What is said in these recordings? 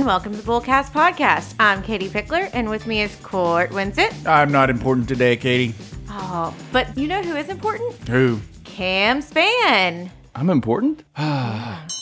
and welcome to the Bullcast Podcast. I'm Katie Pickler, and with me is Court Winsett. I'm not important today, Katie. Oh, but you know who is important? Who? Cam Span. I'm important? Mm.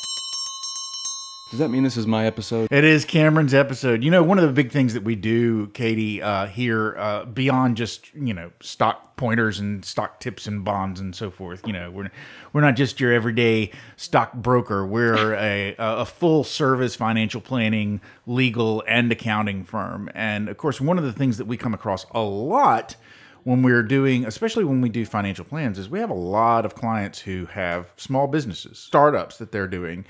Does that mean this is my episode? It is Cameron's episode. You know, one of the big things that we do, Katie, uh, here, uh, beyond just you know stock pointers and stock tips and bonds and so forth. You know, we're we're not just your everyday stock broker. We're a a full service financial planning, legal, and accounting firm. And of course, one of the things that we come across a lot when we're doing, especially when we do financial plans, is we have a lot of clients who have small businesses, startups that they're doing.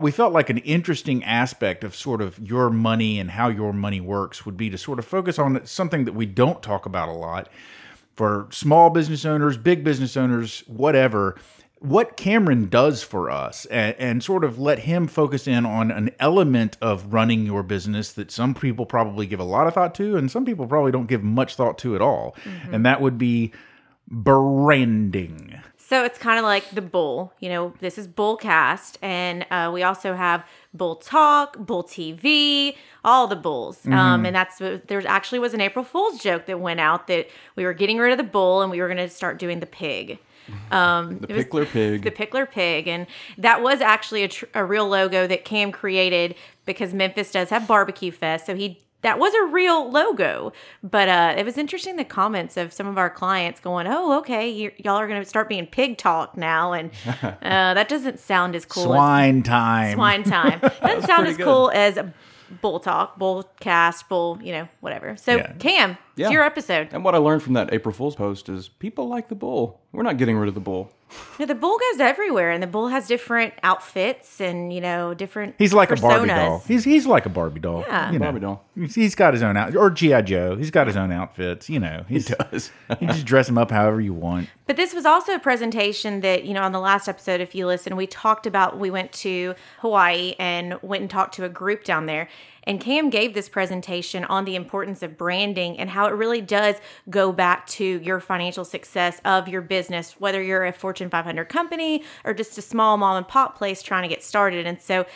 We felt like an interesting aspect of sort of your money and how your money works would be to sort of focus on something that we don't talk about a lot for small business owners, big business owners, whatever. What Cameron does for us, and, and, sort of let him focus in on an element of running your business that some people probably give a lot of thought to, and some people probably don't give much thought to at all. Mm-hmm. And that would be branding. So it's kind of like the bull. You know, this is Bullcast, and uh, we also have Bull Talk, Bull TV, all the bulls. Um, mm-hmm. Um, and that's there actually was an April Fool's joke that went out that we were getting rid of the bull and we were going to start doing the pig. Um, the Pickler Pig. The Pickler Pig. And that was actually a, tr- a real logo that Cam created because Memphis does have Barbecue Fest. So he that was a real logo. But uh, it was interesting the comments of some of our clients going, "Oh, okay, you, all are going to start being pig talk now," and uh, that doesn't sound as cool. Swine as, time. Swine time doesn't sound as good. cool as bull talk, bull cast, bull, you know, whatever. So yeah. Cam, yeah. it's your episode. And what I learned from that April Fool's post is people like the bull. We're not getting rid of the bull. Yeah, the bull goes everywhere, and the bull has different outfits and you know different. He's like personas. a Barbie doll. He's he's like a Barbie doll. Yeah, you know. Barbie doll. he's got his own out or GI Joe. He's got his own outfits. You know, he does. you just dress him up however you want. But this was also a presentation that you know on the last episode, if you listen, we talked about. We went to Hawaii and went and talked to a group down there and Cam gave this presentation on the importance of branding and how it really does go back to your financial success of your business, whether you're a Fortune 500 company or just a small mom and pop place trying to get started. And so,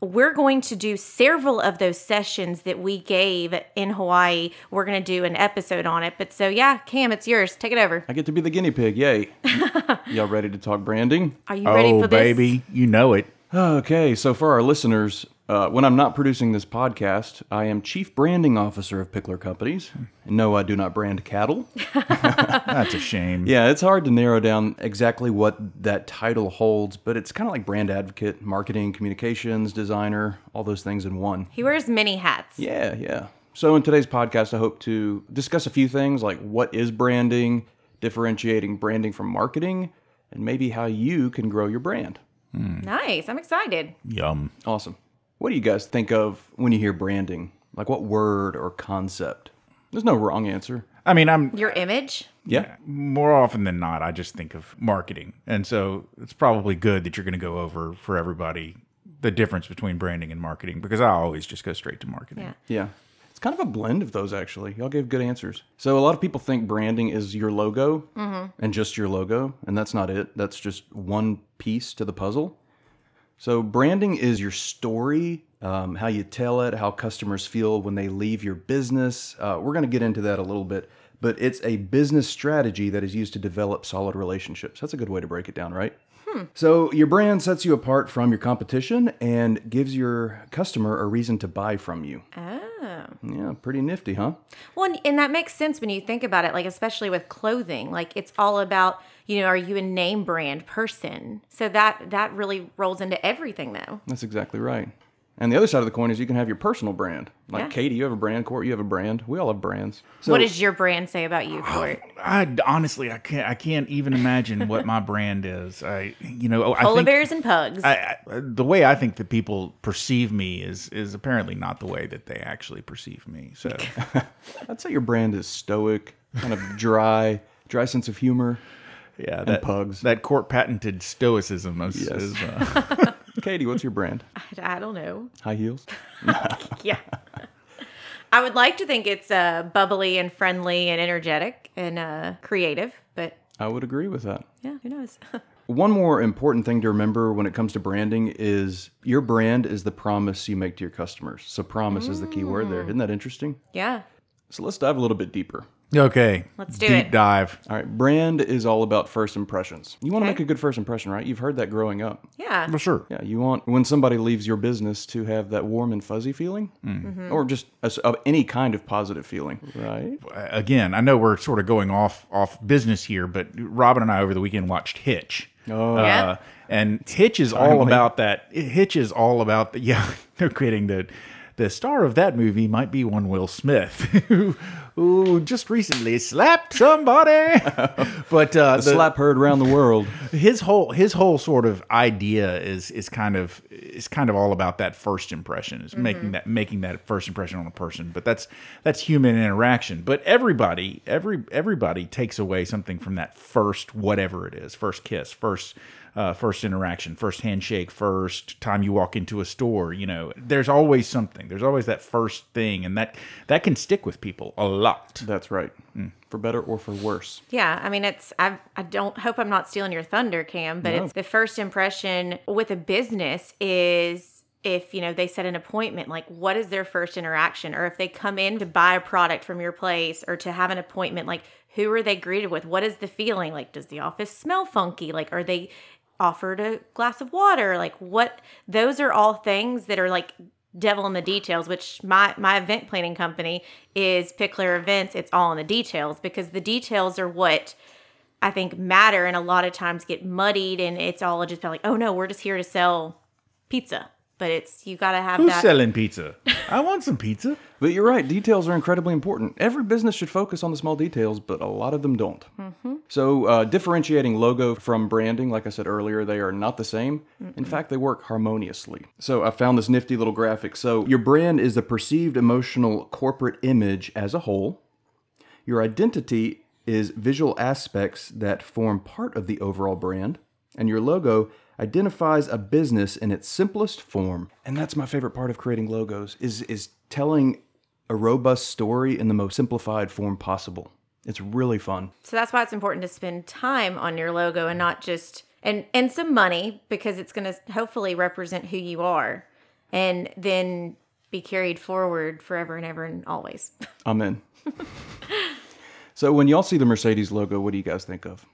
we're going to do several of those sessions that we gave in Hawaii. We're going to do an episode on it. But so, yeah, Cam, it's yours. Take it over. I get to be the guinea pig. Yay. Y'all ready to talk branding? Are you ready oh, for this? baby. You know it. Okay. So, for our listeners, uh, when I'm not producing this podcast, I am Chief Branding Officer of Pickler Companies. No, I do not brand cattle. That's a shame. Yeah, it's hard to narrow down exactly what that title holds, but it's kind of like brand advocate, marketing, communications, designer, all those things in one. He wears many hats. Yeah, yeah. So in today's podcast, I hope to discuss a few things like what is branding, differentiating branding from marketing, and maybe how you can grow your brand. Mm. Nice. I'm excited. Yum. Awesome. What do you guys think of when you hear branding? Like what word or concept? There's no wrong answer. I mean, I'm your image. Yeah. More often than not, I just think of marketing, and so it's probably good that you're going to go over for everybody the difference between branding and marketing because I always just go straight to marketing. Yeah. Yeah. It's kind of a blend of those, actually. Y'all gave good answers. So, a lot of people think branding is your logo mm-hmm. and just your logo, and that's not it. That's just one piece to the puzzle. So, branding is your story, um, how you tell it, how customers feel when they leave your business. Uh, we're going to get into that a little bit, but it's a business strategy that is used to develop solid relationships. That's a good way to break it down, right? Hmm. So, your brand sets you apart from your competition and gives your customer a reason to buy from you. Oh. Yeah, pretty nifty, huh? Well, and that makes sense when you think about it, like, especially with clothing. Like, it's all about you know, are you a name brand person? So that that really rolls into everything though. That's exactly right. And the other side of the coin is you can have your personal brand. Like yeah. Katie, you have a brand. Court, you have a brand. We all have brands. So, what does your brand say about you, Court? I, I honestly, I can't. I can't even imagine what my brand is. I, you know, I polar think, bears and pugs. I, I, the way I think that people perceive me is is apparently not the way that they actually perceive me. So, I'd say your brand is stoic, kind of dry, dry sense of humor yeah, that pugs. That court patented stoicism is. Yes. is uh... Katie, what's your brand? I, I don't know. High heels. yeah. I would like to think it's uh, bubbly and friendly and energetic and uh, creative, but I would agree with that. Yeah, who knows? One more important thing to remember when it comes to branding is your brand is the promise you make to your customers. So promise is the key word there. Isn't that interesting? Yeah. So let's dive a little bit deeper. Okay. Let's do Deep it. dive. All right, brand is all about first impressions. You want to Okay. make a good first impression, right? You've heard that growing up. Yeah. For sure. Yeah, you want when somebody leaves your business to have that warm and fuzzy feeling, mm-hmm. or just a s of any kind of positive feeling, right? Again, I know we're sort of going off off business here, but Robin and I over the weekend watched Hitch. Oh, uh, Yeah. and Hitch is all Finally. about that. Hitch is all about the yeah. No kidding. The the star of that movie might be one Will Smith, who, who just recently slapped somebody. but uh, The the- slap heard around the world. his whole his whole sort of idea is is kind of is kind of all about that first impression is making that making that first impression on a person but that's that's human interaction but everybody every everybody takes away something from that first whatever it is first kiss first uh, first interaction first handshake first time you walk into a store you know there's always something there's always that first thing and that that can stick with people a lot That's right. For better or for worse. Yeah, I mean, it's I. I don't hope I'm not stealing your thunder, Cam, but No. it's the first impression with a business is if you know they set an appointment. Like, what is their first interaction, or if they come in to buy a product from your place or to have an appointment, like who are they greeted with? What is the feeling? Like, does the office smell funky? Like, are they offered a glass of water? Like, what? Those are all things that are like devil in the details which my my event planning company is pickler events it's all in the details because the details are what i think matter and a lot of times get muddied and it's all just like oh no we're just here to sell pizza but it's you got to have who's that selling pizza i want some pizza But you're right, details are incredibly important. Every business should focus on the small details, but a lot of them don't. So, uh, differentiating logo from branding, like I said earlier, they are not the same. In fact, they work harmoniously. So, I found this nifty little graphic. So, your brand is the perceived emotional corporate image as a whole. Your identity is visual aspects that form part of the overall brand, and your logo identifies a business in its simplest form. And that's my favorite part of creating logos is is telling a robust story in the most simplified form possible. It's really fun. so that's why it's important to spend time on your logo and not just and and some money because it's going to hopefully represent who you are and then be carried forward forever and ever and always Amen. so when y'all see the Mercedes logo, what do you guys think of?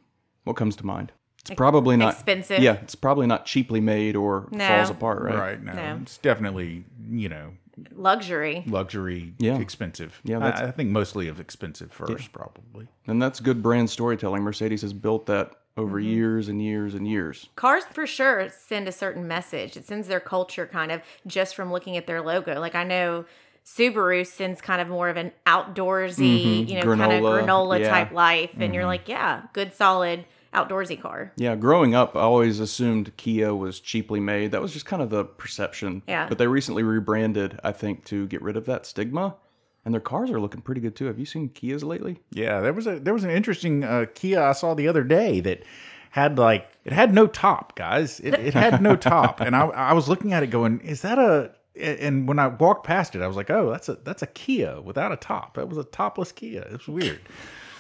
What comes to mind? It's probably not expensive. Yeah, it's probably not cheaply made or No. falls apart, right? right no, No. it's definitely you know luxury luxury, Yeah. expensive. Yeah, I, that's- I think mostly of expensive first, probably. And that's good brand storytelling. Mercedes has built that over Mm-hmm. years and years and years. Cars for sure send a certain message. It sends their culture kind of just from looking at their logo. Like I know Subaru sends kind of more of an outdoorsy, you know, kind of Granola, granola yeah. type life. And you're like, yeah, good solid outdoorsy car. Yeah, growing up, I always assumed Kia was cheaply made. That was just kind of the perception. Yeah. But they recently rebranded, I think, to get rid of that stigma. And their cars are looking pretty good too. Have you seen Kias lately? Yeah, there was a there was an interesting uh, Kia I saw the other day that had like it had no top, guys. It, it had no top, and I I was looking at it going, is that a? And when I walked past it, I was like, oh, that's a that's a Kia without a top. That was a topless Kia. It's weird.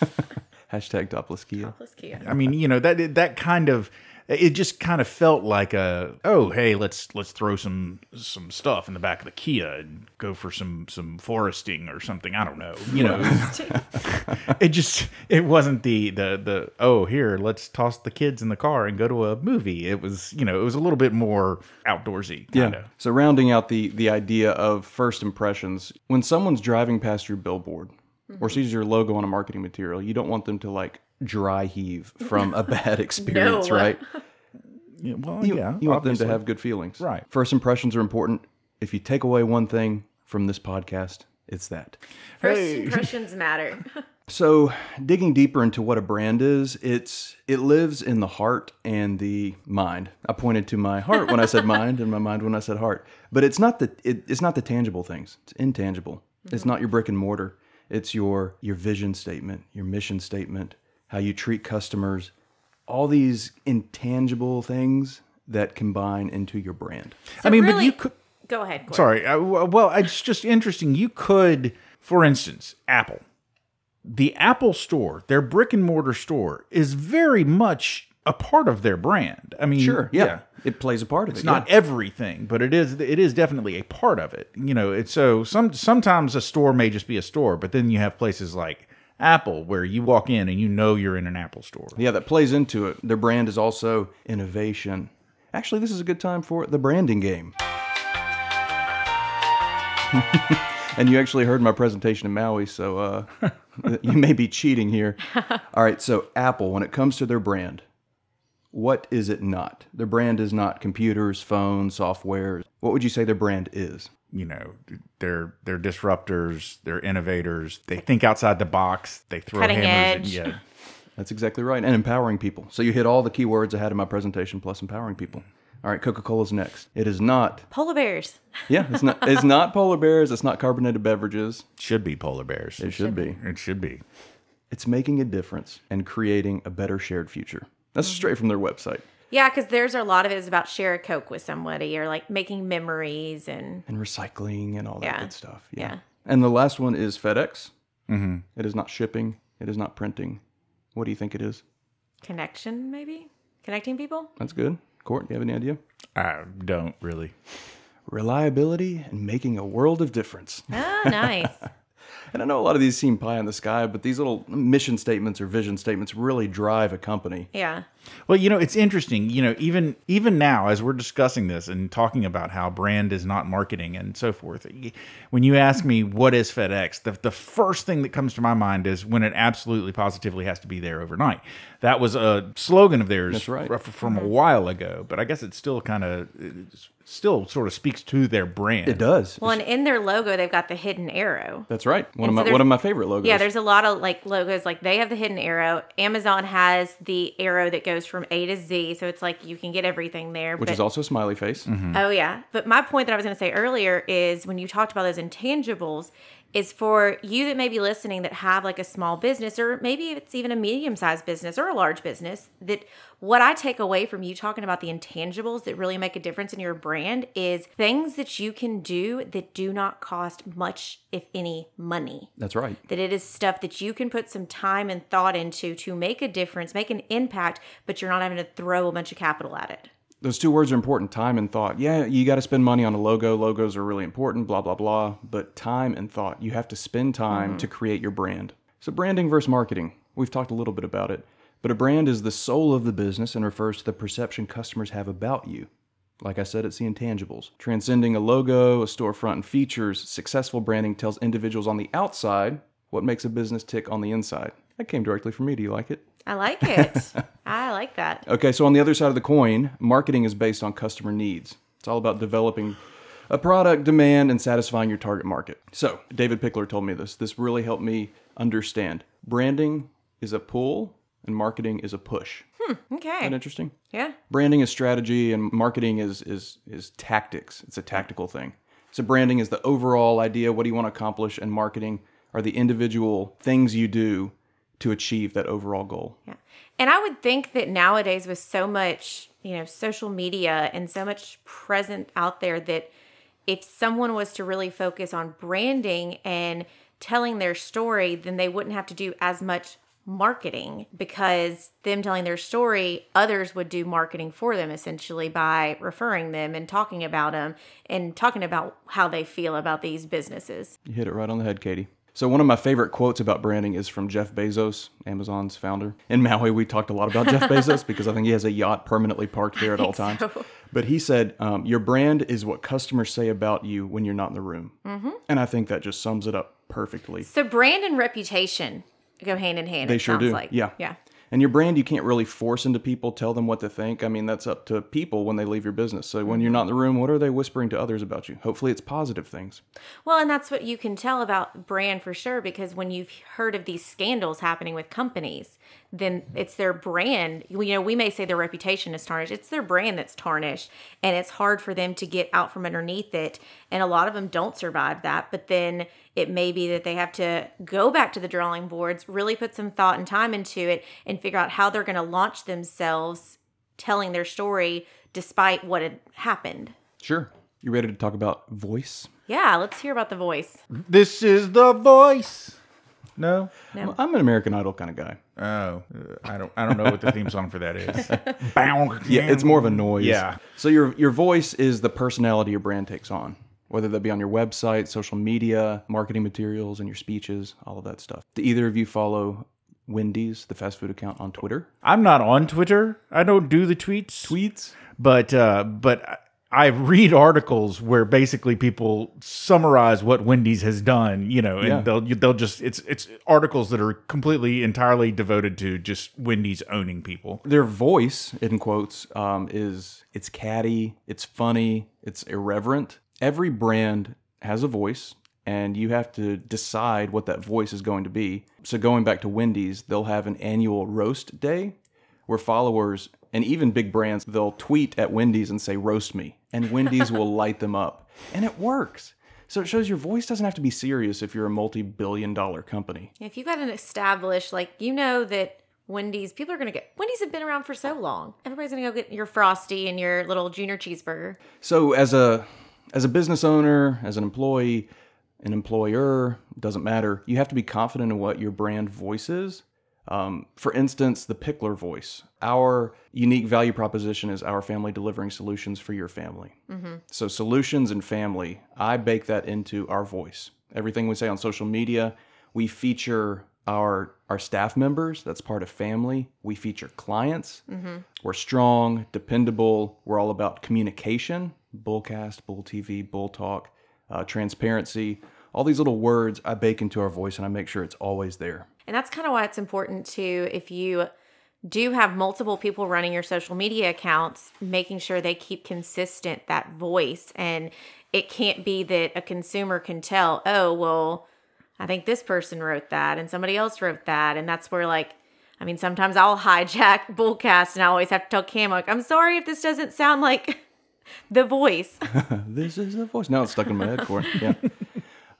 Hashtag topless Kia. Plus Kia. I mean, you know that that kind of it just kind of felt like a oh hey let's let's throw some some stuff in the back of the Kia and go for some some foresting or something. I don't know you know. It just it wasn't the the the oh here let's toss the kids in the car and go to a movie. It was you know it was a little bit more outdoorsy kind of So rounding out the the idea of first impressions, when someone's driving past your billboard or sees mm-hmm. your logo on a marketing material, you don't want them to like dry heave from a bad experience, No. right? Yeah, well You, yeah you want them to have good feelings. Right. First impressions are important. If you take away one thing from this podcast, it's that. First Hey. impressions matter. So, digging deeper into what a brand is, it's it lives in the heart and the mind. I pointed to my heart when I said mind, and my mind when I said heart. But it's not the it, it's not the tangible things. It's intangible. It's mm-hmm. not your brick and mortar. It's your your vision statement, your mission statement, how you treat customers, all these intangible things that combine into your brand. I mean but you could Go ahead. Corey. Sorry. I, well, it's just interesting. You could, for instance, Apple. The Apple store, their brick and mortar store, is very much a part of their brand. I mean, Sure. Yeah. It plays a part of It's it. not yeah. everything, but it is it is definitely a part of it. You know, it's so some sometimes a store may just be a store, but then you have places like Apple where you walk in and you know you're in an Apple store. Yeah, that plays into it. Their brand is also innovation. Actually, this is a good time for the branding game. and you actually heard my presentation in Maui, so uh, you may be cheating here. All right, so Apple, when it comes to their brand, what is it not? Their brand is not computers, phones, software. What would you say their brand is? You know, they're they're disruptors, they're innovators. They think outside the box. They throw Cutting hammers. edge. At, yeah, That's exactly right. And empowering people. So you hit all the keywords I had in my presentation plus empowering people. All right, Coca-Cola's next. It is not Polar bears. Yeah, it's not it's not polar bears, it's not carbonated beverages. should be polar bears. It should be. It should be. It's making a difference and creating a better shared future. That's straight from their website. Yeah, because there's a lot of it is about share a Coke with somebody or like making memories and And recycling and all that Yeah. good stuff. Yeah. And the last one is FedEx. Mm-hmm. It is not shipping. It is not printing. What do you think it is? connection, maybe? Connecting people? That's good. Court, do you have any idea? I don't really. Reliability and making a world of difference. Ah, nice. And I know a lot of these seem pie in the sky, but these little mission statements or vision statements really drive a company. yeah. Well, you know, it's interesting. You know, even even now as we're discussing this and talking about how brand is not marketing and so forth, when you ask me what is FedEx, the the first thing that comes to my mind is when it absolutely positively has to be there overnight. That was a slogan of theirs That's right. f- from a mm-hmm. while ago, but I guess it still kind of still sort of speaks to their brand. It does. Well, and in their logo, they've got the hidden arrow. That's right. One And of so my one of my favorite logos. Yeah, there's a lot of like logos. Like they have the hidden arrow. Amazon has the arrow that goes from A to Z, so it's like you can get everything there. which but, is also a smiley face. Mm-hmm. Oh yeah. But my point that I was going to say earlier is when you talked about those intangibles is for you that may be listening that have like a small business or maybe it's even a medium-sized business or a large business that what I take away from you talking about the intangibles that really make a difference in your brand is things that you can do that do not cost much if any money That's right. that it is stuff that you can put some time and thought into to make a difference, make an impact, but you're not having to throw a bunch of capital at it. Those two words are important time and thought. Yeah, you got to spend money on a logo. Logos are really important, blah, blah, blah. But time and thought, you have to spend time mm-hmm. to create your brand. So, branding versus marketing. We've talked a little bit about it. But a brand is the soul of the business and refers to the perception customers have about you. Like I said, it's the intangibles. Transcending a logo, a storefront, and features, successful branding tells individuals on the outside what makes a business tick on the inside. That came directly from me. Do you like it? I like it. I like that. Okay, so on the other side of the coin, marketing is based on customer needs. It's all about developing a product demand and satisfying your target market. So, David Pickler told me this. This really helped me understand. Branding is a pull and marketing is a push. Hmm, Isn't Okay. that interesting? Yeah. Branding is strategy and marketing is is is tactics. It's a tactical thing. So branding is the overall idea, what do you want to accomplish, and marketing are the individual things you do to achieve that overall goal. Yeah. And I would think that nowadays with so much, you know, social media and so much present out there that if someone was to really focus on branding and telling their story, then they wouldn't have to do as much marketing because them telling their story, others would do marketing for them essentially by referring them and talking about them and talking about how they feel about these businesses. You hit it right on the head, Katie. So one of my favorite quotes about branding is from Jeff Bezos, Amazon's founder. In Maui, we talked a lot about Jeff Bezos because I think he has a yacht permanently parked there at all times. so. But he said, um, "Your brand is what customers say about you when you're not in the room," mm-hmm. and I think that just sums it up perfectly. So brand and reputation go hand in hand. They it sure sounds do. Like. Yeah. Yeah. And your brand, you can't really force into people, tell them what to think. I mean, that's up to people when they leave your business. So when you're not in the room, what are they whispering to others about you? Hopefully, it's positive things. Well, and that's what you can tell about brand for sure because when you've heard of these scandals happening with companies, then it's their brand. You know, we may say their reputation is tarnished. It's their brand that's tarnished, and it's hard for them to get out from underneath it. And a lot of them don't survive that. But then it may be that they have to go back to the drawing boards, really put some thought and time into it, and figure out how they're going to launch themselves telling their story despite what had happened. Sure. You ready to talk about voice? Yeah, let's hear about the voice. This is the voice. No. No. I'm an American Idol kind of guy. Oh, I don't. I don't know what the theme song for that is. Bow. Yeah, it's more of a noise. Yeah. So your your voice is the personality your brand takes on, whether that be on your website, social media, marketing materials, and your speeches, all of that stuff. Do either of you follow Wendy's, the fast food account, on Twitter? I'm not on Twitter. I don't do the tweets. Tweets. but uh, but I read articles where basically people summarize what Wendy's has done, you know, and Yeah. they'll they'll just it's it's articles that are completely entirely devoted to just Wendy's owning people. Their voice, in quotes, um, is it's catty, it's funny, it's irreverent. Every brand has a voice, and you have to decide what that voice is going to be. So going back to Wendy's, they'll have an annual roast day where followers and even big brands they'll tweet at Wendy's and say roast me, and Wendy's will light them up, and it works. So it shows your voice doesn't have to be serious if you're a multi-billion dollar company. If you've got an established, like you know that Wendy's, people are gonna get Wendy's have been around for so long. Everybody's gonna go get your frosty and your little junior cheeseburger. So as a as a business owner, as an employee, an employer, doesn't matter. You have to be confident in what your brand voice is. Um, for instance, the Pickler voice. Our unique value proposition is our family delivering solutions for your family. So solutions and family, I bake that into our voice. Everything we say on social media, we feature our our staff members. That's part of family. We feature clients. We're strong, dependable. We're all about communication. Bullcast, Bull TV, Bull Talk, uh, transparency. All these little words I bake into our voice, and I make sure it's always there. And that's kind of why it's important to, if you do have multiple people running your social media accounts, making sure they keep consistent that voice. And it can't be that a consumer can tell, oh, well, I think this person wrote that and somebody else wrote that. And that's where, like, I mean, sometimes I'll hijack Bullcast and I always have to tell Cam, like, I'm sorry if this doesn't sound like the voice. this is the voice. Now it's stuck in my head for it. Yeah.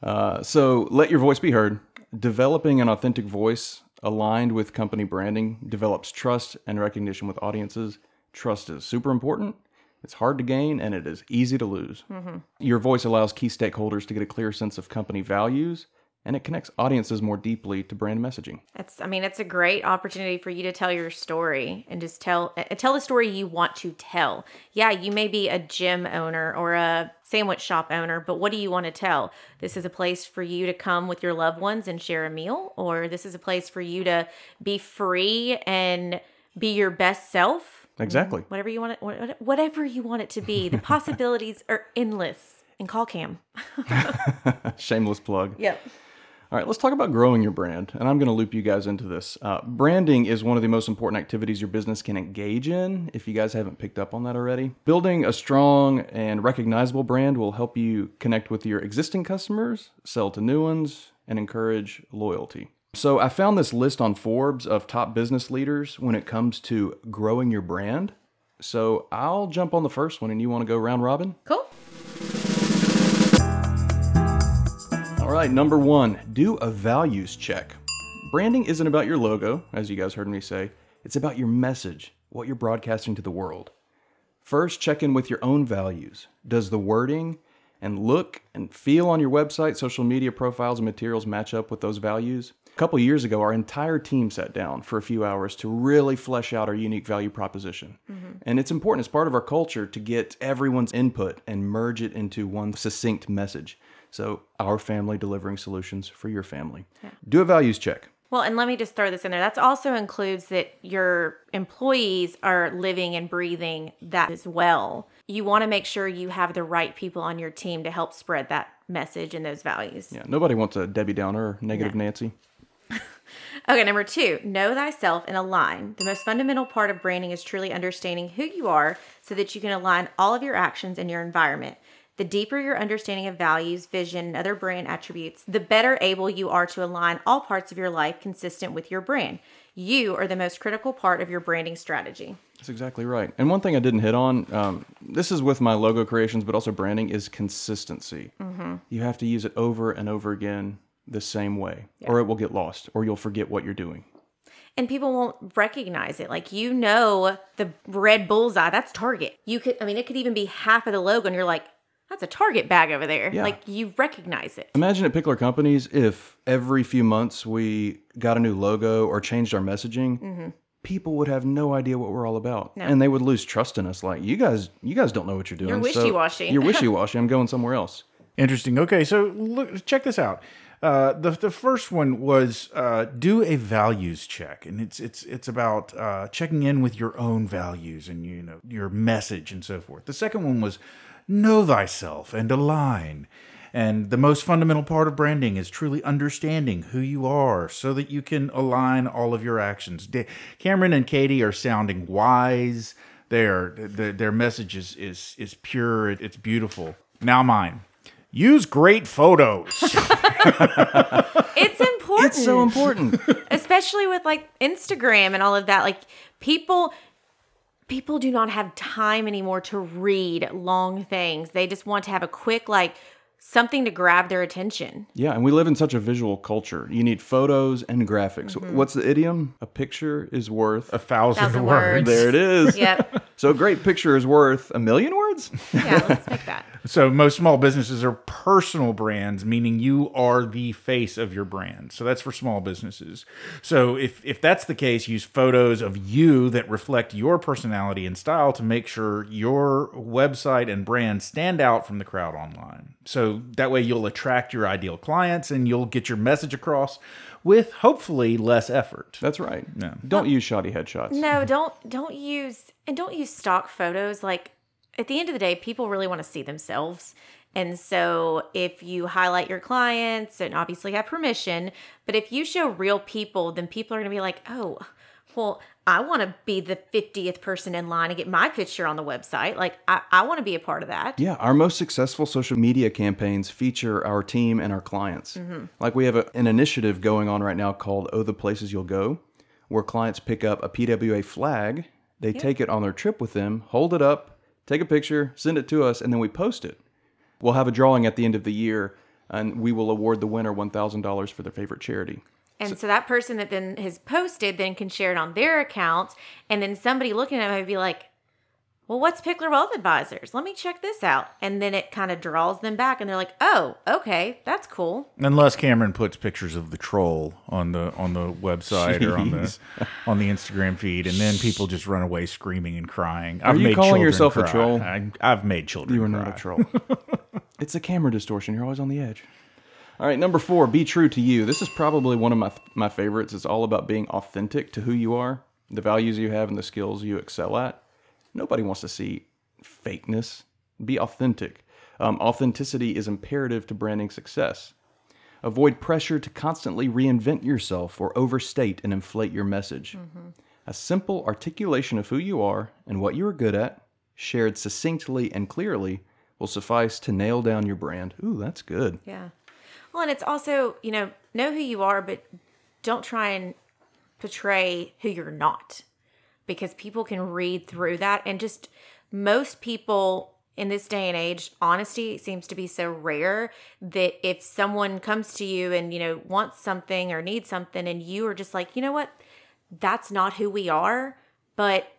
Uh, so let your voice be heard. Developing an authentic voice aligned with company branding develops trust and recognition with audiences. Trust is super important. It's hard to gain and it is easy to lose. Mm-hmm. Your voice allows key stakeholders to get a clear sense of company values and it connects audiences more deeply to brand messaging. It's I mean, it's a great opportunity for you to tell your story and just tell uh, tell the story you want to tell. Yeah, you may be a gym owner or a sandwich shop owner, but what do you want to tell? This is a place for you to come with your loved ones and share a meal or this is a place for you to be free and be your best self. Exactly. Whatever you want it whatever you want it to be. The possibilities are endless. And call Cam. Shameless plug. Yep. All right, let's talk about growing your brand. And I'm going to loop you guys into this. Uh, branding is one of the most important activities your business can engage in, if you guys haven't picked up on that already. Building a strong and recognizable brand will help you connect with your existing customers, sell to new ones, and encourage loyalty. So, I found this list on Forbes of top business leaders when it comes to growing your brand. So, I'll jump on the first one, and you want to go round robin? Cool. All right, number one, do a values check. Branding isn't about your logo, as you guys heard me say, it's about your message, what you're broadcasting to the world. First, check in with your own values. Does the wording and look and feel on your website, social media profiles, and materials match up with those values? A couple years ago, our entire team sat down for a few hours to really flesh out our unique value proposition. Mm-hmm. And it's important as part of our culture to get everyone's input and merge it into one succinct message. So, our family delivering solutions for your family. Do a values check. Well, and let me just throw this in there. That also includes that your employees are living and breathing that as well. You want to make sure you have the right people on your team to help spread that message and those values. Yeah, nobody wants a Debbie Downer or negative Nancy. Okay, number two, know thyself and align. The most fundamental part of branding is truly understanding who you are so that you can align all of your actions and your environment. The deeper your understanding of values, vision, and other brand attributes, the better able you are to align all parts of your life consistent with your brand. You are the most critical part of your branding strategy. That's exactly right. And one thing I didn't hit on, um, this is with my logo creations, but also branding, is consistency. You have to use it over and over again the same way, or it will get lost, or you'll forget what you're doing. and people won't recognize it. Like you know the red bullseye, that's Target. You could I mean it could even be half of the logo and you're like, that's a Target bag over there. Yeah. Like you recognize it. Imagine at Pickler Companies if every few months we got a new logo or changed our messaging. Mm-hmm. People would have no idea what we're all about, and they would lose trust in us. Like you guys, you guys don't know what you're doing. You're wishy-washy." you're wishy-washy. I'm going somewhere else. Interesting. Okay, so look, check this out. Uh, the the first one was uh, do a values check, and it's it's it's about uh, checking in with your own values and you know your message and so forth. The second one was know thyself and align. And the most fundamental part of branding is truly understanding who you are so that you can align all of your actions. Da- Cameron and Katie are sounding wise. Their their, their message is, is is pure. It- It's beautiful. Now mine. Use great photos. It's important. It's so important. especially with like Instagram and all of that. Like people people do not have time anymore to read long things. They just want to have a quick like something to grab their attention. yeah, and we live in such a visual culture. You need photos and graphics. Mm-hmm. What's the idiom? A picture is worth. a thousand, Thousand words. words. there it is. Yep. So a great picture is worth a million words. yeah, let's make that. So most small businesses are personal brands, meaning you are the face of your brand. So that's for small businesses. So if if that's the case, use photos of you that reflect your personality and style to make sure your website and brand stand out from the crowd online. So that way you'll attract your ideal clients and you'll get your message across with hopefully less effort. That's right. Don't use shoddy headshots. No, don't don't use and don't use stock photos. Like at the end of the day, people really want to see themselves. And so if you highlight your clients and obviously have permission, but if you show real people, then people are going to be like, "Oh, well, I want to be the 50th person in line and get my picture on the website. Like I, I want to be a part of that." Yeah, our most successful social media campaigns feature our team and our clients. Mm-hmm. Like we have a, an initiative going on right now called Oh the Places You'll Go, where clients pick up a PWA flag, they take it on their trip with them, hold it up, take a picture, send it to us, and then we post it. We'll have a drawing at the end of the year, and we will award the winner $1,000 for their favorite charity. And so, that person that then has posted then can share it on their accounts. And then somebody looking at it might be like, well, what's Pickler Wealth Advisors? Let me check this out. And then it kind of draws them back and they're like, oh, okay, that's cool. Unless Cameron puts pictures of the troll on the on the website or on the on the Instagram feed, and then people just run away screaming and crying. I've you made calling children yourself a troll? I, I've made children. You are cry. not a troll. it's a camera distortion. You're always on the edge. All right, number four, be true to you. This is probably one of my my favorites. It's all about being authentic to who you are, the values you have, and the skills you excel at. Nobody wants to see fakeness. Be authentic. Um, authenticity is imperative to branding success. Avoid pressure to constantly reinvent yourself or overstate and inflate your message. A simple articulation of who you are and what you are good at, shared succinctly and clearly, will suffice to nail down your brand. Ooh, that's good. Yeah. Well, and it's also, you know, know who you are, but don't try and portray who you're not because people can read through that. And just most people in this day and age, honesty seems to be so rare that if someone comes to you and, you know, wants something or needs something, and you are just like, you know what, that's not who we are, but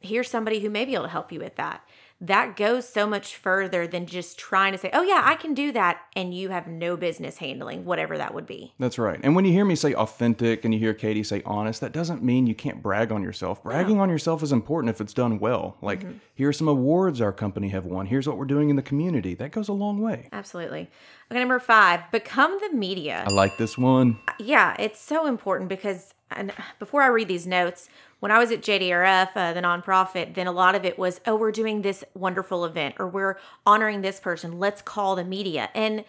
here's somebody who may be able to help you with that. That goes so much further than just trying to say, oh, yeah, I can do that. And you have no business handling whatever that would be. That's right. And when you hear me say authentic and you hear Katie say honest, that doesn't mean you can't brag on yourself. Bragging on yourself is important if it's done well. Like, mm-hmm. here's some awards our company have won. Here's what we're doing in the community. That goes a long way. Absolutely. Okay, number five, become the media. I like this one. Uh, yeah, it's so important because and uh, before I read these notes, when I was at JDRF, uh, the nonprofit, then a lot of it was, oh, we're doing this wonderful event or we're honoring this person. Let's call the media. And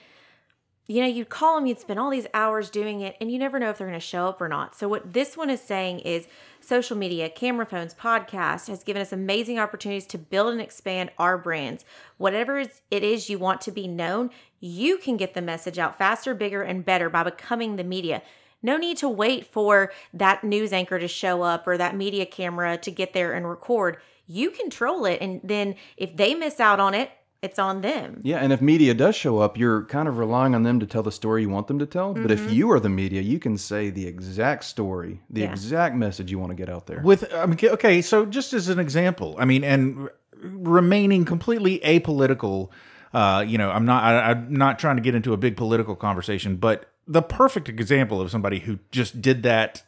you know, you'd call them, you'd spend all these hours doing it, and you never know if they're going to show up or not. So, what this one is saying is social media, camera phones, podcast has given us amazing opportunities to build and expand our brands. Whatever it is you want to be known, you can get the message out faster, bigger, and better by becoming the media. No need to wait for that news anchor to show up or that media camera to get there and record. You control it. And then if they miss out on it, it's on them. Yeah, and if media does show up, you're kind of relying on them to tell the story you want them to tell. But if you are the media, you can say the exact story, the Yeah. exact message you want to get out there. With I mean, okay, so just as an example, I mean, and remaining completely apolitical Uh, you know, I'm not I, I'm not trying to get into a big political conversation, but the perfect example of somebody who just did that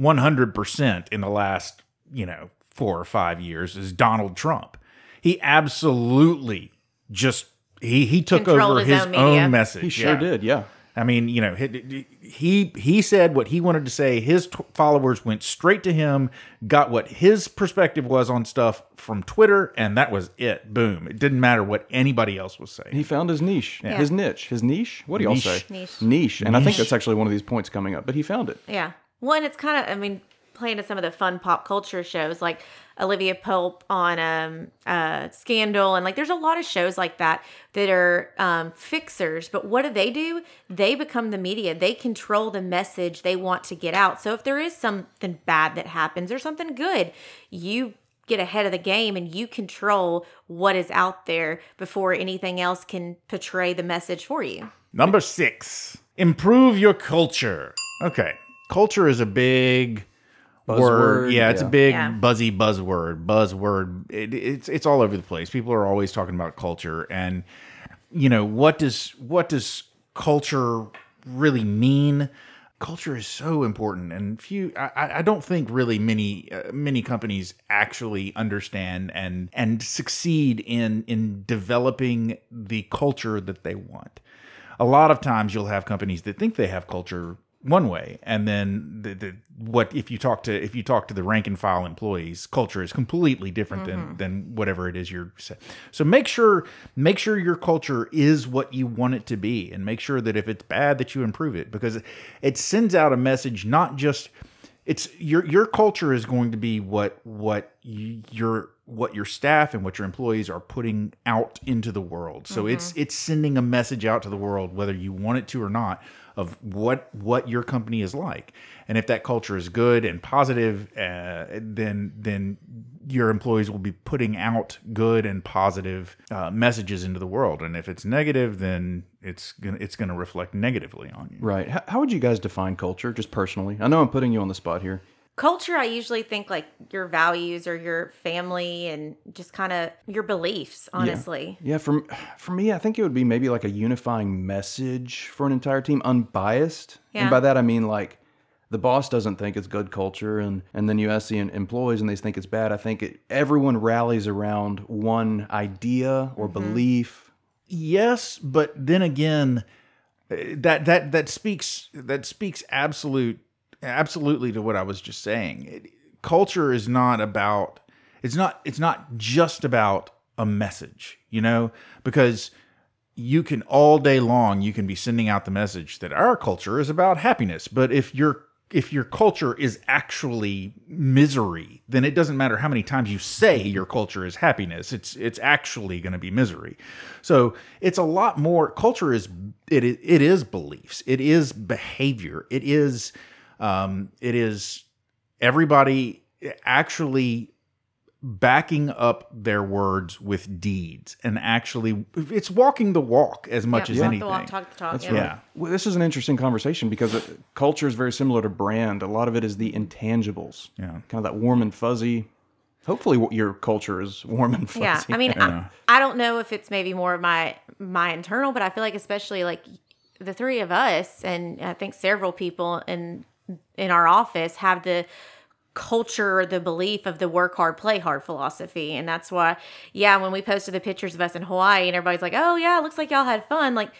100% in the last, you know, 4 or 5 years is Donald Trump. He absolutely just he he took Controlled over his his own own, message. He sure Yeah. did. Yeah. I mean, you know, he he he said what he wanted to say. His t- followers went straight to him, got what his perspective was on stuff from Twitter, and that was it. Boom. It didn't matter what anybody else was saying. He found his niche, his niche, his niche. What do y'all Niche. say? Niche. Niche. And I think that's actually one of these points coming up. But he found it. Yeah. Well, and it's kind of, I mean, playing to some of the fun pop culture shows like Olivia Pope on um, uh, Scandal. And like, there's a lot of shows like that that are um, fixers. But what do they do? They become the media, they control the message they want to get out. So if there is something bad that happens or something good, you get ahead of the game and you control what is out there before anything else can portray the message for you. Number six, improve your culture. Okay. Culture is a big word. Yeah, it's a big Yeah. buzzy buzzword. Buzzword. It, it's it's all over the place. People are always talking about culture, and you know what does what does culture really mean? Culture is so important, and few. I, I- I don't think really many uh, many companies actually understand and and succeed in in developing the culture that they want a lot of times you'll have companies that think they have culture one way and then the, the what if you talk to if you talk to the rank and file employees culture is completely different than mm-hmm. than whatever it is you're saying so make sure make sure your culture is what you want it to be and make sure that if it's bad that you improve it because it sends out a message not just it's your your culture is going to be what what y- your what your staff and what your employees are putting out into the world. So it's mm-hmm. it's sending a message out to the world whether you want it to or not of what what your company is like. And if that culture is good and positive, uh, then then your employees will be putting out good and positive uh, messages into the world. And if it's negative, then it's gonna it's gonna reflect negatively on you. Right. How, how would you guys define culture, just personally? I know I'm putting you on the spot here. Culture i usually think like your values or your family and just kind of your beliefs honestly Yeah, yeah for for me, I think it would be maybe like a unifying message for an entire team, unbiased. Yeah. And by that I mean like the boss doesn't think it's good culture, and and then you ask the employees and they think it's bad. I think it, everyone rallies around one idea or belief. yes but then again uh, that that that speaks that speaks absolute absolutely to what i was just saying. It- culture is not about it's not it's not just about a message you know? Because you can all day long you can be sending out the message that our culture is about happiness. But if your if your culture is actually misery then it doesn't matter how many times you say your culture is happiness. It's it's actually going to be misery. So it's a lot more culture is it it is beliefs. It is behavior. It is um it is everybody actually backing up their words with deeds and actually it's walking the walk as much Yep, as walk anything the walk talk the talk That's yeah. right. Yeah. Well, this is an interesting conversation because uh, culture is very similar to brand. A lot of it is the intangibles. Yeah. Kind of that warm and fuzzy. Hopefully, your culture is warm and fuzzy. Yeah, I mean, I, I don't know if it's maybe more of my my internal, but I feel like especially like the three of us, and I think several people in in our office have the culture the belief of the work hard, play hard philosophy, and that's why, yeah, when we posted the pictures of us in Hawaii, and everybody's like, "Oh yeah, looks like y'all had fun," like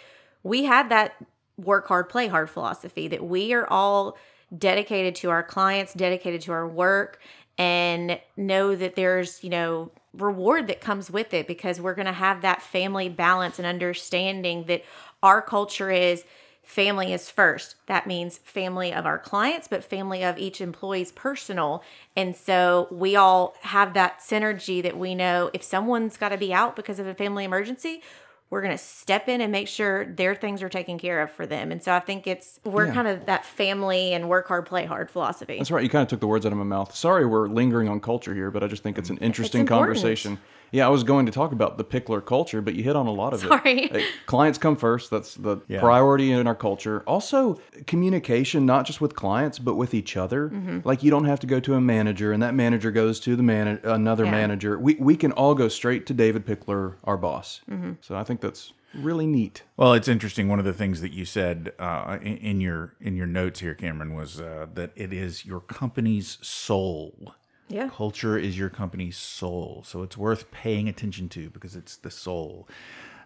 we had that work hard, play hard philosophy that we are all dedicated to our clients, dedicated to our work, and know that there's, you know, reward that comes with it because we're going to have that family balance and understanding that our culture is family is first. That means family of our clients, but family of each employee's personal. And so we all have that synergy that we know if someone's got to be out because of a family emergency, we're going to step in and make sure their things are taken care of for them. And so I think it's, we're Yeah. kind of that family and work hard, play hard philosophy. That's right. You kind of took the words out of my mouth. Sorry, we're lingering on culture here, but I just think it's an interesting important. conversation. Yeah, I was going to talk about the pickler culture, but you hit on a lot of Sorry. it. Hey, clients come first. That's the Yeah. priority in our culture. Also, communication, not just with clients, but with each other. Mm-hmm. Like you don't have to go to a manager, and that manager goes to the man another Yeah. manager. We we can all go straight to David Pickler, our boss. Mm-hmm. So I think think that's really neat. Well, it's interesting. One of the things that you said uh, in, in your in your notes here, Cameron, was uh, that it is your company's soul. Yeah. Culture is your company's soul, so it's worth paying attention to because it's the soul.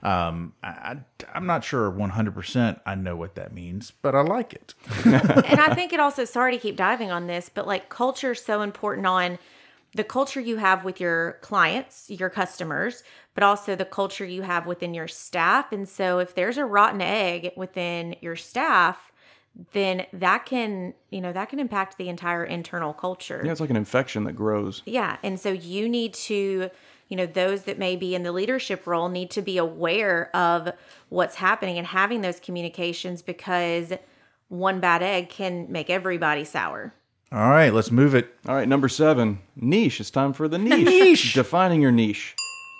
Um, I, am not sure 100% I know what that means, but I like it. and I think it also, sorry to keep diving on this, but like culture is so important on the culture you have with your clients, your customers, but also the culture you have within your staff. And so if there's a rotten egg within your staff, then that can, you know, that can impact the entire internal culture. Yeah, it's like an infection that grows. Yeah. And so you need to, you know, those that may be in the leadership role need to be aware of what's happening and having those communications because one bad egg can make everybody sour. All right, let's move it. All right, number seven, niche. It's time for the niche. Niche. Defining your niche.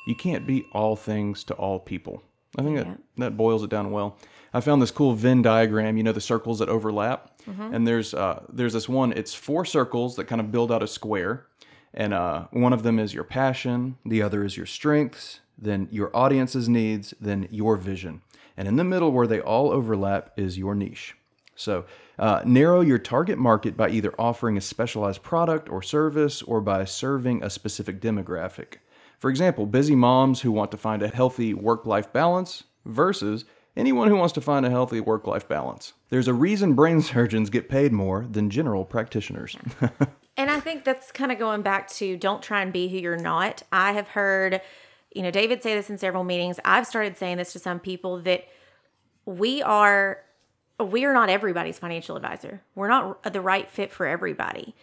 You can't be all things to all people. I think that, that boils it down well. I found this cool Venn diagram. You know the circles that overlap, and there's uh, there's this one. It's four circles that kind of build out a square, and uh, one of them is your passion. The other is your strengths. Then your audience's needs. Then your vision. And in the middle, where they all overlap, is your niche. So, uh, narrow your target market by either offering a specialized product or service or by serving a specific demographic. For example, busy moms who want to find a healthy work life balance versus anyone who wants to find a healthy work life balance. There's a reason brain surgeons get paid more than general practitioners. And I think that's kind of going back to don't try and be who you're not. I have heard, you know, David say this in several meetings. I've started saying this to some people that we are we are not everybody's financial advisor. We're not the right fit for everybody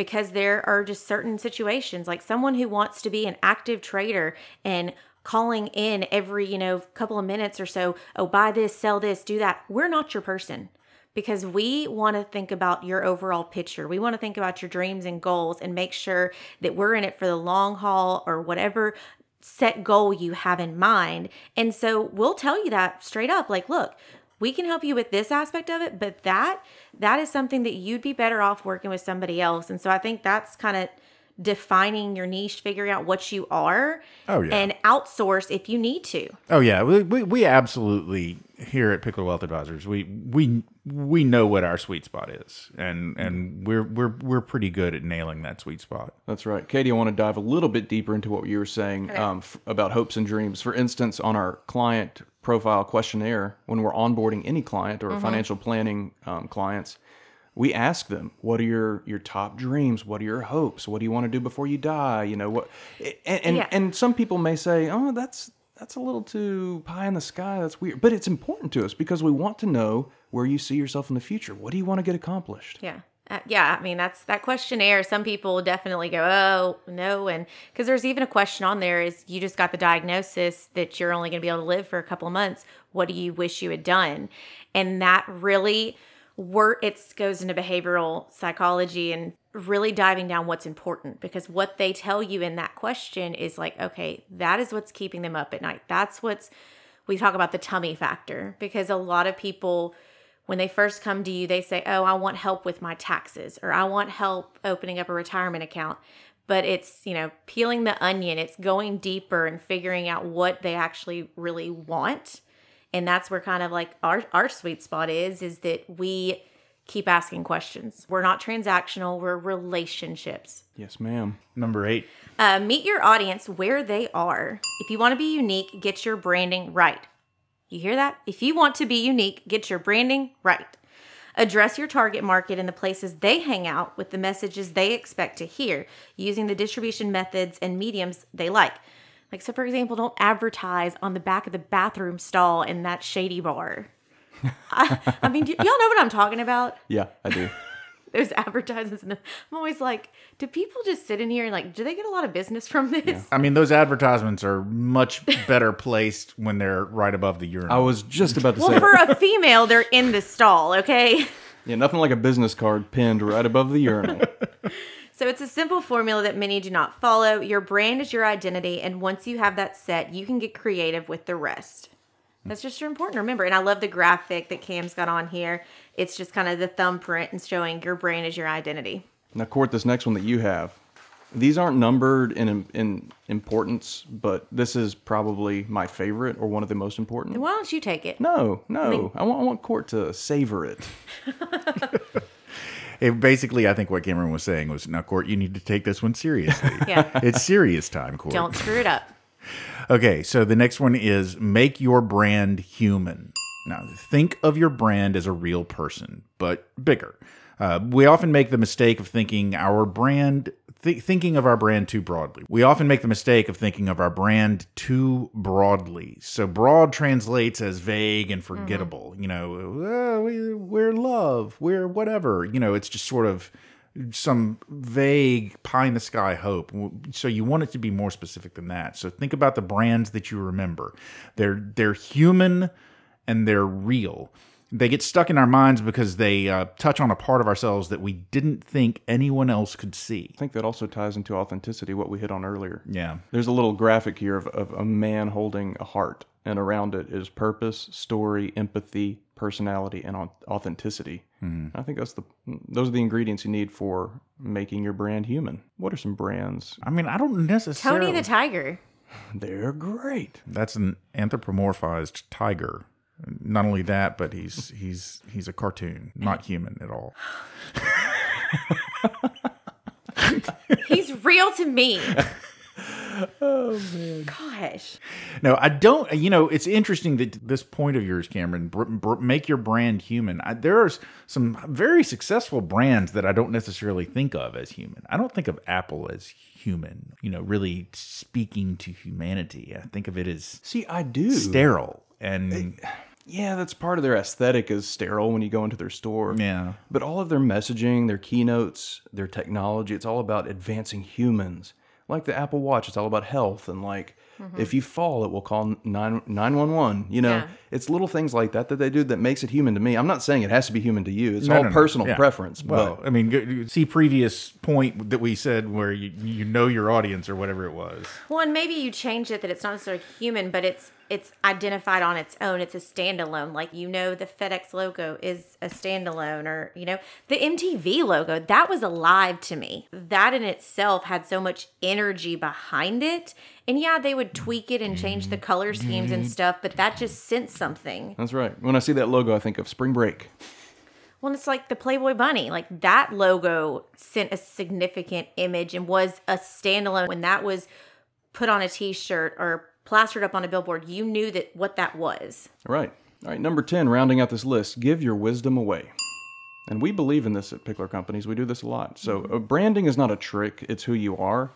because there are just certain situations like someone who wants to be an active trader and calling in every, you know, couple of minutes or so, oh, buy this, sell this, do that. We're not your person because we want to think about your overall picture. We want to think about your dreams and goals and make sure that we're in it for the long haul or whatever set goal you have in mind. And so we'll tell you that straight up like, look, we can help you with this aspect of it, but that that is something that you'd be better off working with somebody else. And so I think that's kind of defining your niche, figuring out what you are, Oh, yeah. and outsource if you need to. Oh yeah, we, we, we absolutely here at Pickler Wealth Advisors we we we know what our sweet spot is, and and we're we're we're pretty good at nailing that sweet spot. That's right. Katie, I want to dive a little bit deeper into what you were saying um, f- about hopes and dreams. For instance, on our client profile questionnaire, when we're onboarding any client or financial planning um, clients, we ask them, "What are your your top dreams? What are your hopes? What do you want to do before you die? You know what?" And and, Yeah. and some people may say, "Oh, that's that's a little too pie in the sky. That's weird." But it's important to us because we want to know where you see yourself in the future. What do you want to get accomplished? Yeah. Uh, yeah, I mean that's that questionnaire. Some people definitely go, "Oh, no," and because there's even a question on there is you just got the diagnosis that you're only going to be able to live for a couple of months. What do you wish you had done? And that really work. It goes into behavioral psychology and really diving down what's important because what they tell you in that question is like, okay, that is what's keeping them up at night. That's what's we talk about the tummy factor because a lot of people when they first come to you, they say, Oh, I want help with my taxes, or I want help opening up a retirement account. But it's, you know, peeling the onion, it's going deeper and figuring out what they actually really want. And that's where kind of like our, our sweet spot is, is that we keep asking questions. We're not transactional, we're relationships. Yes, ma'am. Number eight. Uh, meet your audience where they are. If you want to be unique, get your branding right. You hear that? If you want to be unique, get your branding right. Address your target market in the places they hang out with the messages they expect to hear using the distribution methods and mediums they like. Like, so for example, don't advertise on the back of the bathroom stall in that shady bar. I, I mean, do, y'all know what I'm talking about? Yeah, I do. Those advertisements. And I'm always like, do people just sit in here and like, do they get a lot of business from this? I mean, those advertisements are much better placed when they're right above the urinal. I was just about to Well, say. Well, for a female, they're in the stall, okay? Yeah, nothing like a business card pinned right above the urinal. So it's a simple formula that many do not follow. Your brand is your identity, and once you have that set, you can get creative with the rest. That's just important to remember. And I love the graphic that Cam's got on here. It's just kind of the thumbprint and showing your brand is your identity. now, Court, this next one that you have, These aren't numbered in in importance, but this is probably my favorite or one of the most important. Why don't you take it? No, no, I want I want Court to savor it. It, basically, I think what Cameron was saying was, now, Court, you need to take this one seriously. Yeah. it's serious time, Court. Don't screw it up. Okay, so the next one is make your brand human. Now, think of your brand as a real person, but bigger. Uh, we often make the mistake of thinking our brand, th- thinking of our brand too broadly. We often make the mistake of thinking of our brand too broadly. So broad translates as vague and forgettable. You know, "Uh, we, we're love, we're whatever. You know, it's just sort of some vague pie in the sky hope. So you want it to be more specific than that. So think about the brands that you remember. They're they're human and they're real. They get stuck in our minds because they uh, touch on a part of ourselves that we didn't think anyone else could see. I think that also ties into authenticity, what we hit on earlier. Yeah. There's a little graphic here of, of a man holding a heart, and around it is purpose, story, empathy, personality, and au- authenticity. I think that's the those are the ingredients you need for making your brand human. What are some brands? I mean, I don't necessarily. Tony the Tiger. They're great. That's an anthropomorphized tiger. Not only that, but he's he's he's a cartoon, not human at all. He's real to me. oh man. Gosh. No, I don't. You know, it's interesting that this point of yours, Cameron, br- br- make your brand human. I, there are some very successful brands that I don't necessarily think of as human. I don't think of Apple as human. You know, really speaking to humanity. I think of it as See, I do. sterile and yeah, that's part of their aesthetic is sterile when you go into their store. yeah. But all of their messaging, their keynotes, their technology, it's all about advancing humans. Like the Apple Watch, it's all about health and like mm-hmm. if you fall, it will call 9 911. You know, Yeah. it's little things like that that they do that makes it human to me. I'm not saying it has to be human to you. It's No, all no, no. personal Yeah. preference. Well, but I mean, see previous point that we said where you you know your audience or whatever it was. Well, and maybe you change it that it's not necessarily human, but it's it's identified on its own. It's a standalone. Like you know, the FedEx logo is a standalone, or you know, the MTV logo that was alive to me. That in itself had so much energy behind it. And yeah, they would tweak it and change the color schemes and stuff, but that just sent something. that's right. When I see that logo, I think of spring break. Well, it's like the Playboy Bunny. Like that logo sent a significant image and was a standalone. When that was put on a T-shirt or plastered up on a billboard, you knew that what that was. Right. All right. Number 10, rounding out this list, give your wisdom away. And we believe in this at Pickler Companies. We do this a lot. So, uh, branding is not a trick, it's who you are.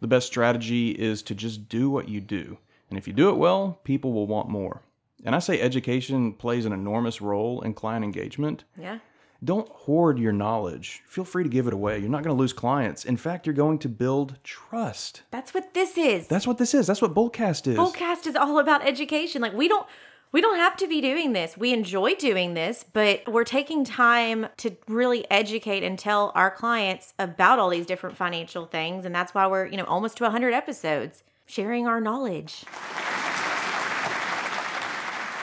The best strategy is to just do what you do. And if you do it well, people will want more. And I say education plays an enormous role in client engagement. Yeah. Don't hoard your knowledge. Feel free to give it away. You're not going to lose clients. In fact, you're going to build trust. That's what this is. That's what this is. That's what Bullcast is. Bullcast is all about education. Like we don't we don't have to be doing this. We enjoy doing this, but we're taking time to really educate and tell our clients about all these different financial things and that's why we're, you know, almost to 100 episodes sharing our knowledge.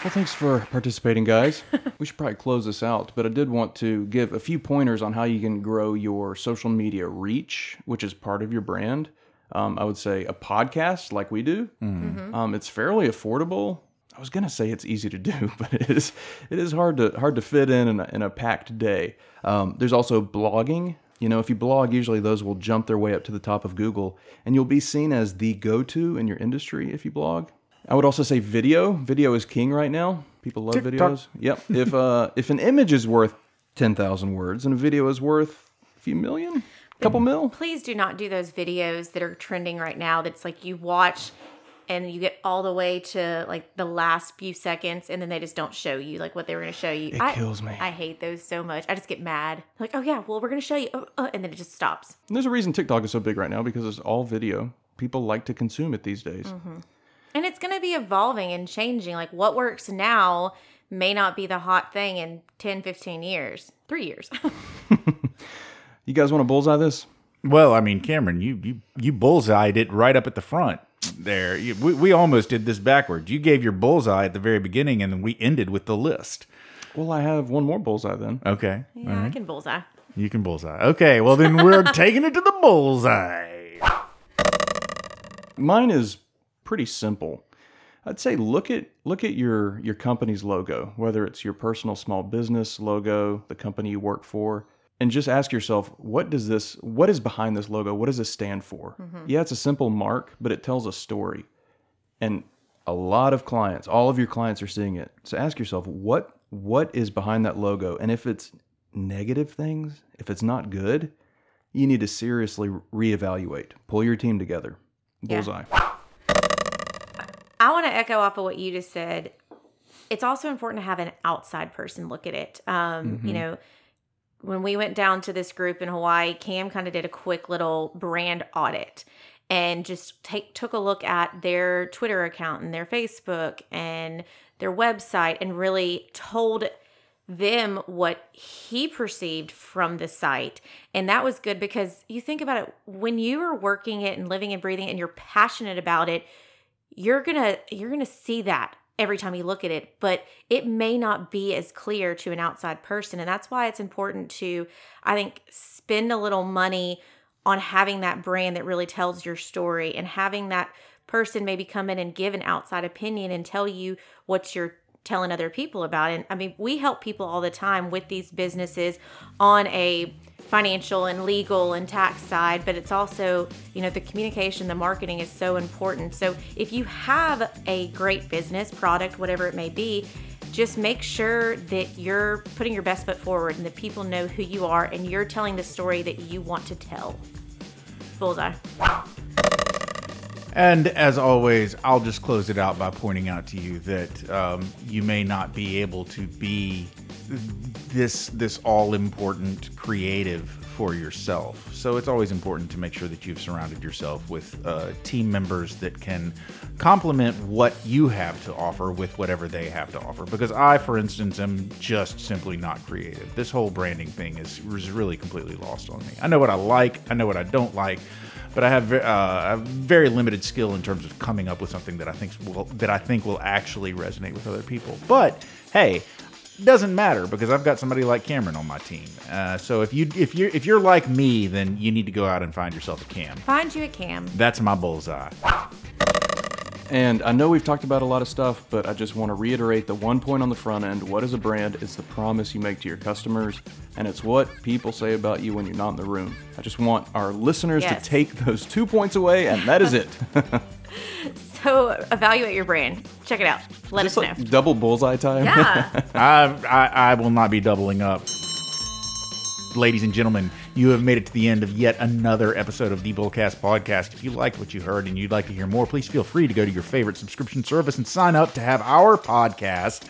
Well, thanks for participating, guys. we should probably close this out, but I did want to give a few pointers on how you can grow your social media reach, which is part of your brand. Um, I would say a podcast like we do. Um, it's fairly affordable. I was gonna say it's easy to do, but it is it is hard to hard to fit in in a, in a packed day. Um, there's also blogging. You know, if you blog, usually those will jump their way up to the top of Google, and you'll be seen as the go-to in your industry if you blog. I would also say video. Video is king right now. People love TikTok. videos. Yep. if uh, if an image is worth ten thousand words and a video is worth a few million, a couple mil, Please do not do those videos that are trending right now that's like you watch and you get all the way to like the last few seconds and then they just don't show you like what they were going to show you. It I, kills me. I hate those so much. I just get mad. Like, oh yeah, well we're going to show you, uh, uh, and then it just stops. And there's a reason TikTok is so big right now because it's all video. People like to consume it these days. And it's going to be evolving and changing. Like what works now may not be the hot thing in 10, 15 years, three years. You guys want to bullseye this? Well, I mean, Cameron, you you you bullseyed it right up at the front there. You, we, we almost did this backwards. You gave your bullseye at the very beginning, and then we ended with the list. Well, I have one more bullseye then. Okay, yeah, I can bullseye. you can bullseye. Okay, well then we're taking it to the bullseye. Mine is pretty simple. I'd say look at look at your your company's logo, whether it's your personal small business logo, the company you work for, and just ask yourself, what does this what is behind this logo? What does this stand for? Mm-hmm. Yeah, it's a simple mark, but it tells a story. And a lot of clients, all of your clients are seeing it. So ask yourself, what what is behind that logo? And if it's negative things, if it's not good, you need to seriously reevaluate. Pull your team together. Bullseye. To echo off of what you just said. It's also important to have an outside person look at it. Um, You know, when we went down to this group in Hawaii, Cam kind of did a quick little brand audit and just take took a look at their Twitter account and their Facebook and their website and really told them what he perceived from the site. And that was good because you think about it when you are working it and living and breathing it and you're passionate about it, you're going to you're going to see that every time you look at it, but it may not be as clear to an outside person. And that's why it's important to I think spend a little money on having that brand that really tells your story and having that person maybe come in and give an outside opinion and tell you what you're telling other people about. And I mean, we help people all the time with these businesses on a financial and legal and tax side, but it's also, you know, the communication, the marketing is so important. So if you have a great business, product, whatever it may be, just make sure that you're putting your best foot forward and that people know who you are and you're telling the story that you want to tell. Bullseye. And as always, I'll just close it out by pointing out to you that um, you may not be able to be this this all important creative for yourself. So it's always important to make sure that you've surrounded yourself with uh, team members that can complement what you have to offer with whatever they have to offer. Because I, for instance, am just simply not creative. This whole branding thing is, is really completely lost on me. I know what I like, I know what I don't like but I have uh, very limited skill in terms of coming up with something that I think will that I think will actually resonate with other people. But hey, doesn't matter because I've got somebody like Cameron on my team. Uh, so if you if you if you're like me, then you need to go out and find yourself a Cam. Find you a Cam. That's my bullseye. And I know we've talked about a lot of stuff, but I just want to reiterate the one point on the front end. What is a brand? It's the promise you make to your customers, and it's what people say about you when you're not in the room. I just want our listeners Yes. to take those two points away, and that is it. So evaluate your brand. Check it out. Let Just us like know. double bullseye time. Yeah. I, I I will not be doubling up. Ladies and gentlemen, you have made it to the end of yet another episode of the Bullcast Podcast. If you liked what you heard and you'd like to hear more, please feel free to go to your favorite subscription service and sign up to have our podcast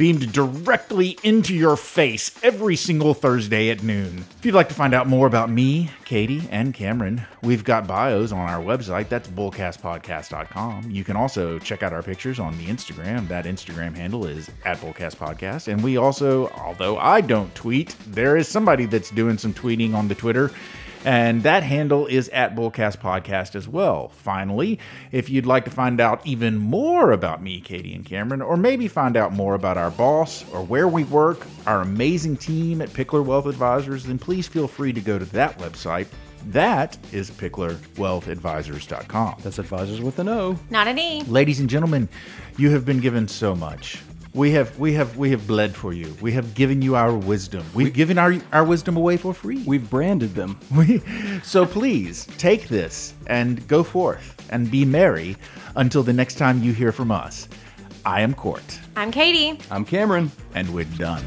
beamed directly into your face every single Thursday at noon. If you'd like to find out more about me, Katie, and Cameron, we've got bios on our website. That's bullcastpodcast.com. You can also check out our pictures on the Instagram. That Instagram handle is at bullcastpodcast. And we also, although I don't tweet, there is somebody that's doing some tweeting on the Twitter. And that handle is at Bullcast Podcast as well. Finally, if you'd like to find out even more about me, Katie, and Cameron, or maybe find out more about our boss or where we work, our amazing team at Pickler Wealth Advisors, then please feel free to go to that website. That is picklerwealthadvisors.com. That's advisors with an O. Not an E. Ladies and gentlemen, you have been given so much. We have we have we have bled for you. We have given you our wisdom. We've given our our wisdom away for free. We've branded them. We, so please take this and go forth and be merry until the next time you hear from us. I am Court, I'm Katie. I'm Cameron. and we're done.